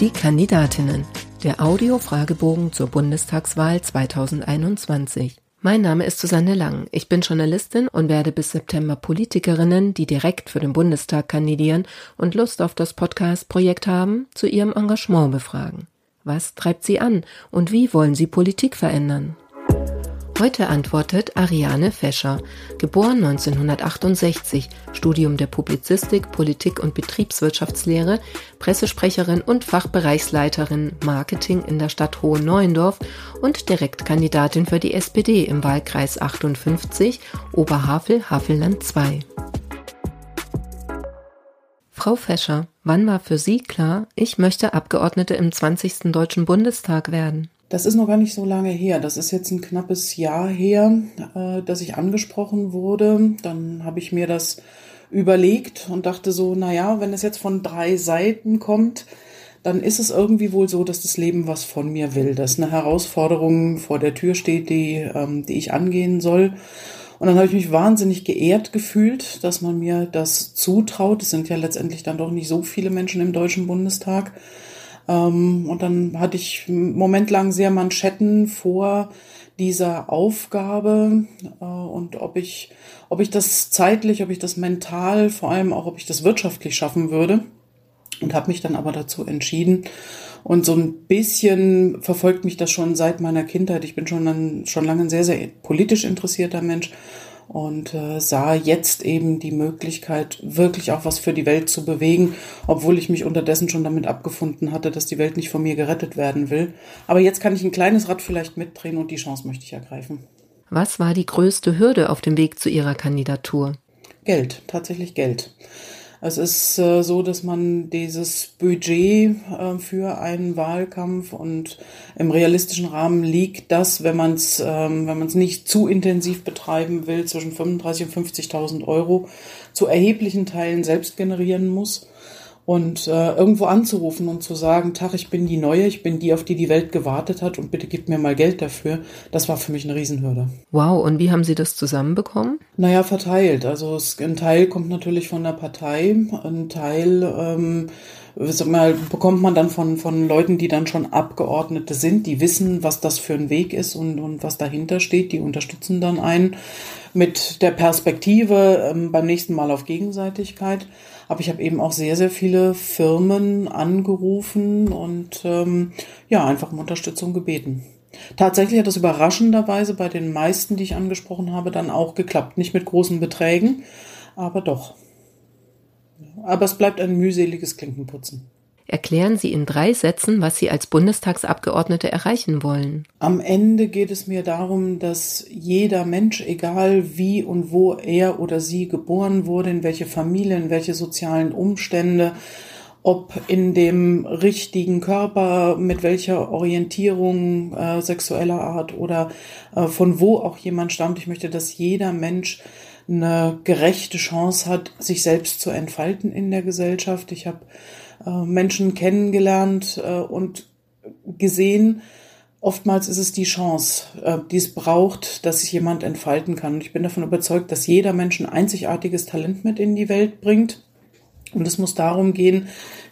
Die Kandidatinnen. Der Audio-Fragebogen zur Bundestagswahl 2021. Mein Name ist Susanne Lang. Ich bin Journalistin und werde bis September Politikerinnen, die direkt für den Bundestag kandidieren und Lust auf das Podcast-Projekt haben, zu ihrem Engagement befragen. Was treibt sie an und wie wollen sie Politik verändern? Heute antwortet Ariane Fescher, geboren 1968, Studium der Publizistik, Politik und Betriebswirtschaftslehre, Pressesprecherin und Fachbereichsleiterin Marketing in der Stadt Hohen-Neuendorf und Direktkandidatin für die SPD im Wahlkreis 58 Oberhavel-Havelland 2. Frau Fescher, wann war für Sie klar, ich möchte Abgeordnete im 20. Deutschen Bundestag werden? Das ist noch gar nicht so lange her. Das ist jetzt ein knappes Jahr her, äh, dass ich angesprochen wurde. Dann habe ich mir das überlegt und dachte so, na ja, wenn es jetzt von drei Seiten kommt, dann ist es irgendwie wohl so, dass das Leben was von mir will, dass eine Herausforderung vor der Tür steht, die, ähm, die ich angehen soll. Und dann habe ich mich wahnsinnig geehrt gefühlt, dass man mir das zutraut. Es sind ja letztendlich dann doch nicht so viele Menschen im Deutschen Bundestag. Ähm, und dann hatte ich einen Moment lang sehr Manschetten vor dieser Aufgabe äh, und ob ich, ob ich das zeitlich, ob ich das mental, vor allem auch, ob ich das wirtschaftlich schaffen würde. Und habe mich dann aber dazu entschieden. Und so ein bisschen verfolgt mich das schon seit meiner Kindheit. Ich bin schon, ein, schon lange ein sehr, sehr politisch interessierter Mensch und äh, sah jetzt eben die Möglichkeit, wirklich auch was für die Welt zu bewegen, obwohl ich mich unterdessen schon damit abgefunden hatte, dass die Welt nicht von mir gerettet werden will. Aber jetzt kann ich ein kleines Rad vielleicht mitdrehen und die Chance möchte ich ergreifen. Was war die größte Hürde auf dem Weg zu Ihrer Kandidatur? Geld, tatsächlich Geld. Es ist äh, so, dass man dieses Budget äh, für einen Wahlkampf und im realistischen Rahmen liegt das, wenn man es ähm, wenn man es nicht zu intensiv betreiben will, zwischen 35 und 50.000 Euro zu erheblichen Teilen selbst generieren muss. Und äh, irgendwo anzurufen und zu sagen, Tag, ich bin die Neue, ich bin die, auf die die Welt gewartet hat und bitte gib mir mal Geld dafür, das war für mich eine Riesenhürde. Wow, und wie haben Sie das zusammenbekommen? Naja, verteilt. Also es, ein Teil kommt natürlich von der Partei, ein Teil ähm, sag mal, bekommt man dann von, von Leuten, die dann schon Abgeordnete sind, die wissen, was das für ein Weg ist und, und was dahinter steht, die unterstützen dann einen mit der Perspektive ähm, beim nächsten Mal auf Gegenseitigkeit. Aber ich habe eben auch sehr, sehr viele Firmen angerufen und ähm, ja, einfach um Unterstützung gebeten. Tatsächlich hat das überraschenderweise bei den meisten, die ich angesprochen habe, dann auch geklappt. Nicht mit großen Beträgen, aber doch. Aber es bleibt ein mühseliges Klinkenputzen. Erklären Sie in drei Sätzen, was Sie als Bundestagsabgeordnete erreichen wollen. Am Ende geht es mir darum, dass jeder Mensch, egal wie und wo er oder sie geboren wurde, in welche Familie, in welche sozialen Umstände, ob in dem richtigen Körper, mit welcher Orientierung äh, sexueller Art oder äh, von wo auch jemand stammt. Ich möchte, dass jeder Mensch eine gerechte Chance hat, sich selbst zu entfalten in der Gesellschaft. Ich habe äh, Menschen kennengelernt äh, und gesehen, oftmals ist es die Chance, äh, die es braucht, dass sich jemand entfalten kann. Und ich bin davon überzeugt, dass jeder Mensch ein einzigartiges Talent mit in die Welt bringt. Und es muss darum gehen,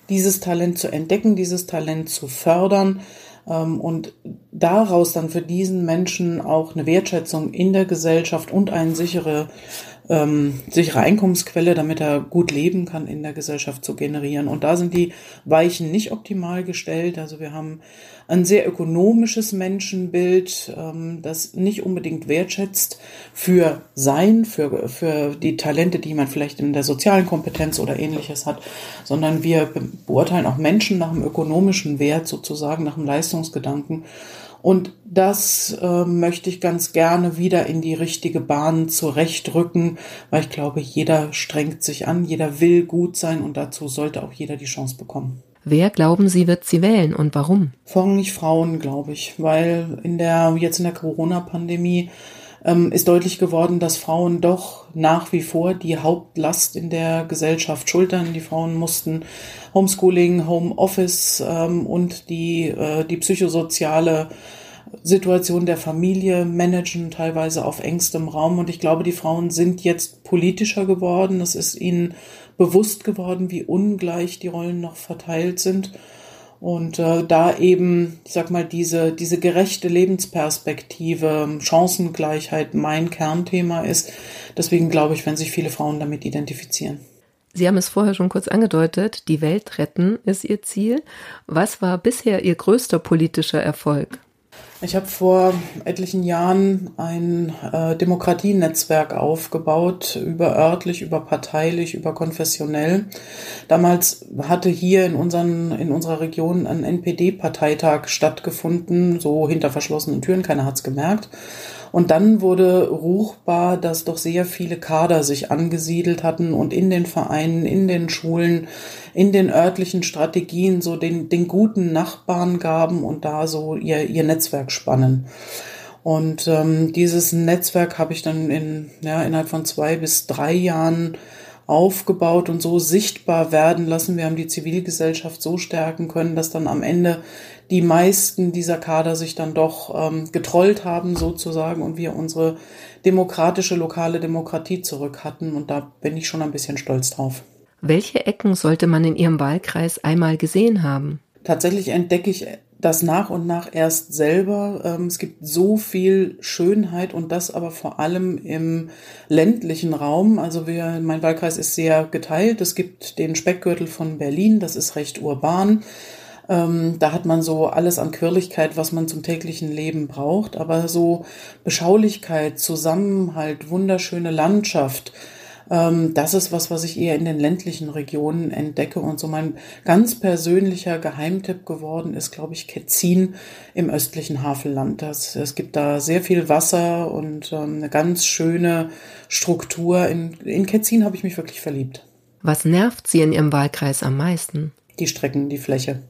dieses Talent zu entdecken, dieses Talent zu fördern und daraus dann für diesen Menschen auch eine Wertschätzung in der Gesellschaft und eine sichere ähm, sichere Einkommensquelle, damit er gut leben kann in der Gesellschaft zu generieren. Und da sind die Weichen nicht optimal gestellt. Also wir haben ein sehr ökonomisches Menschenbild, ähm, das nicht unbedingt wertschätzt für sein, für, für die Talente, die man vielleicht in der sozialen Kompetenz oder ähnliches hat, sondern wir beurteilen auch Menschen nach dem ökonomischen Wert sozusagen, nach dem Leistungsgedanken. Und das äh, möchte ich ganz gerne wieder in die richtige Bahn zurechtrücken, weil ich glaube, jeder strengt sich an, jeder will gut sein und dazu sollte auch jeder die Chance bekommen. Wer glauben Sie wird sie wählen und warum? Vorrangig Frauen, glaube ich, weil in der jetzt in der Corona-Pandemie ähm, ist deutlich geworden, dass Frauen doch nach wie vor die Hauptlast in der Gesellschaft schultern. Die Frauen mussten Homeschooling, Homeoffice ähm, und die, äh, die psychosoziale Situation der Familie managen, teilweise auf engstem Raum. Und ich glaube, die Frauen sind jetzt politischer geworden. Es ist ihnen bewusst geworden, wie ungleich die Rollen noch verteilt sind. Und äh, da eben, ich sag mal, diese, diese gerechte Lebensperspektive, Chancengleichheit mein Kernthema ist. Deswegen glaube ich, wenn sich viele Frauen damit identifizieren. Sie haben es vorher schon kurz angedeutet, die Welt retten ist Ihr Ziel. Was war bisher Ihr größter politischer Erfolg? Ich habe vor etlichen Jahren ein äh, Demokratienetzwerk aufgebaut, überörtlich, überparteilich, überkonfessionell. Damals hatte hier in, unseren, in unserer Region ein NPD-Parteitag stattgefunden, so hinter verschlossenen Türen, keiner hat's gemerkt. Und dann wurde ruchbar, dass doch sehr viele Kader sich angesiedelt hatten und in den Vereinen, in den Schulen, in den örtlichen Strategien so den, den guten Nachbarn gaben und da so ihr, ihr Netzwerk spannen. Und ähm, dieses Netzwerk habe ich dann in, ja, innerhalb von zwei bis drei Jahren aufgebaut und so sichtbar werden lassen. Wir haben die Zivilgesellschaft so stärken können, dass dann am Ende die meisten dieser Kader sich dann doch ähm, getrollt haben sozusagen und wir unsere demokratische lokale Demokratie zurück hatten. Und da bin ich schon ein bisschen stolz drauf. Welche Ecken sollte man in Ihrem Wahlkreis einmal gesehen haben? Tatsächlich entdecke ich das nach und nach erst selber. Ähm, es gibt so viel Schönheit und das aber vor allem im ländlichen Raum. Also wir, mein Wahlkreis ist sehr geteilt. Es gibt den Speckgürtel von Berlin, das ist recht urban. Ähm, da hat man so alles an Quirligkeit, was man zum täglichen Leben braucht, aber so Beschaulichkeit, Zusammenhalt, wunderschöne Landschaft, ähm, das ist was, was ich eher in den ländlichen Regionen entdecke. Und so mein ganz persönlicher Geheimtipp geworden ist, glaube ich, Ketzin im östlichen Havelland. Das, es gibt da sehr viel Wasser und ähm, eine ganz schöne Struktur. In, in Ketzin habe ich mich wirklich verliebt. Was nervt Sie in Ihrem Wahlkreis am meisten? Die Strecken, die Fläche.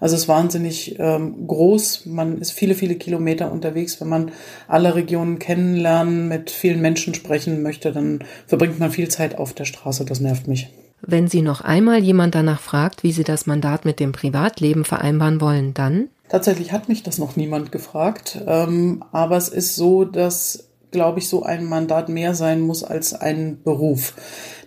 Also es ist wahnsinnig ähm, groß. Man ist viele, viele Kilometer unterwegs. Wenn man alle Regionen kennenlernen, mit vielen Menschen sprechen möchte, dann verbringt man viel Zeit auf der Straße. Das nervt mich. Wenn Sie noch einmal jemand danach fragt, wie Sie das Mandat mit dem Privatleben vereinbaren wollen, dann? Tatsächlich hat mich das noch niemand gefragt. Ähm, aber es ist so, dass glaube ich, so ein Mandat mehr sein muss als ein Beruf.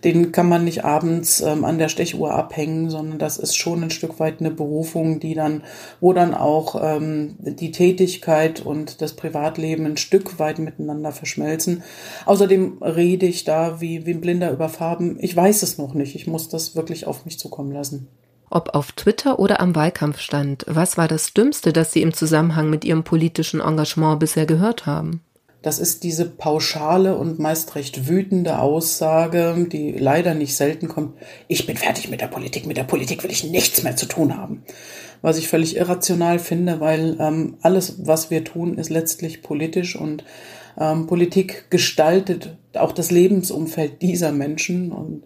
Den kann man nicht abends ähm, an der Stechuhr abhängen, sondern das ist schon ein Stück weit eine Berufung, die dann, wo dann auch ähm, die Tätigkeit und das Privatleben ein Stück weit miteinander verschmelzen. Außerdem rede ich da wie, wie ein Blinder über Farben. Ich weiß es noch nicht. Ich muss das wirklich auf mich zukommen lassen. Ob auf Twitter oder am Wahlkampfstand, was war das Dümmste, das Sie im Zusammenhang mit Ihrem politischen Engagement bisher gehört haben? Das ist diese pauschale und meist recht wütende Aussage, die leider nicht selten kommt. Ich bin fertig mit der Politik. Mit der Politik will ich nichts mehr zu tun haben. Was ich völlig irrational finde, weil ähm, alles, was wir tun, ist letztlich politisch und ähm, Politik gestaltet auch das Lebensumfeld dieser Menschen und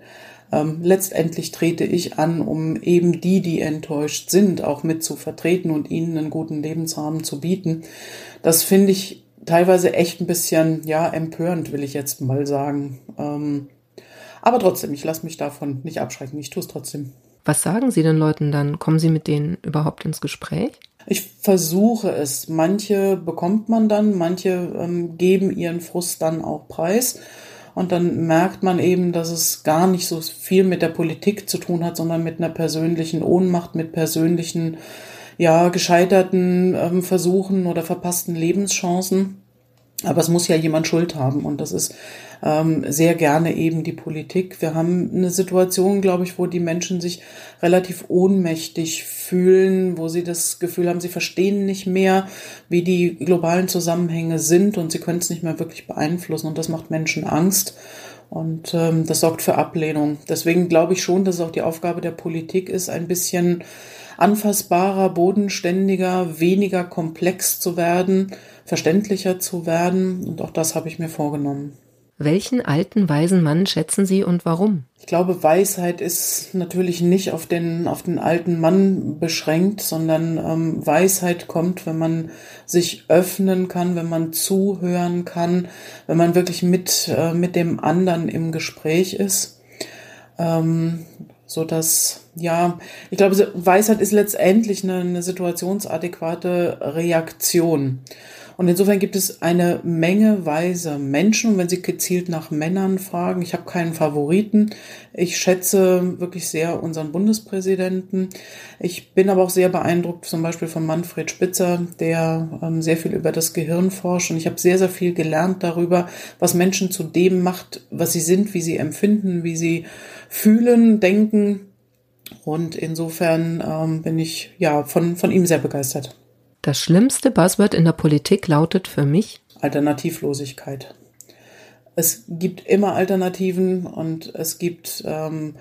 ähm, letztendlich trete ich an, um eben die, die enttäuscht sind, auch mit zu vertreten und ihnen einen guten Lebensrahmen zu bieten. Das finde ich teilweise echt ein bisschen, ja, empörend, will ich jetzt mal sagen. Ähm, aber trotzdem, ich lasse mich davon nicht abschrecken. Ich tue es trotzdem. Was sagen Sie den Leuten dann? Kommen Sie mit denen überhaupt ins Gespräch? Ich versuche es. Manche bekommt man dann, manche ähm, geben ihren Frust dann auch preis. Und dann merkt man eben, dass es gar nicht so viel mit der Politik zu tun hat, sondern mit einer persönlichen Ohnmacht, mit persönlichen ja, gescheiterten ähm, Versuchen oder verpassten Lebenschancen. Aber es muss ja jemand Schuld haben und das ist ähm, sehr gerne eben die Politik. Wir haben eine Situation, glaube ich, wo die Menschen sich relativ ohnmächtig fühlen, wo sie das Gefühl haben, sie verstehen nicht mehr, wie die globalen Zusammenhänge sind und sie können es nicht mehr wirklich beeinflussen und das macht Menschen Angst. Und ähm, das sorgt für Ablehnung. Deswegen glaube ich schon, dass es auch die Aufgabe der Politik ist, ein bisschen anfassbarer, bodenständiger, weniger komplex zu werden, verständlicher zu werden. Und auch das habe ich mir vorgenommen. Welchen alten, weisen Mann schätzen Sie und warum? Ich glaube, Weisheit ist natürlich nicht auf den, auf den alten Mann beschränkt, sondern ähm, Weisheit kommt, wenn man sich öffnen kann, wenn man zuhören kann, wenn man wirklich mit, äh, mit dem anderen im Gespräch ist. Ähm, so dass, ja, ich glaube, Weisheit ist letztendlich eine, eine situationsadäquate Reaktion. Und insofern gibt es eine Menge weise Menschen. Und wenn Sie gezielt nach Männern fragen, ich habe keinen Favoriten. Ich schätze wirklich sehr unseren Bundespräsidenten. Ich bin aber auch sehr beeindruckt zum Beispiel von Manfred Spitzer, der ähm, sehr viel über das Gehirn forscht. Und ich habe sehr, sehr viel gelernt darüber, was Menschen zu dem macht, was sie sind, wie sie empfinden, wie sie fühlen, denken. Und insofern ähm, bin ich ja von, von ihm sehr begeistert. Das schlimmste Buzzword in der Politik lautet für mich Alternativlosigkeit. Es gibt immer Alternativen und es gibt ähm,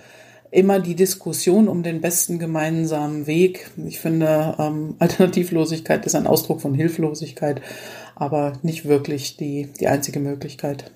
immer die Diskussion um den besten gemeinsamen Weg. Ich finde, ähm, Alternativlosigkeit ist ein Ausdruck von Hilflosigkeit, aber nicht wirklich die, die einzige Möglichkeit.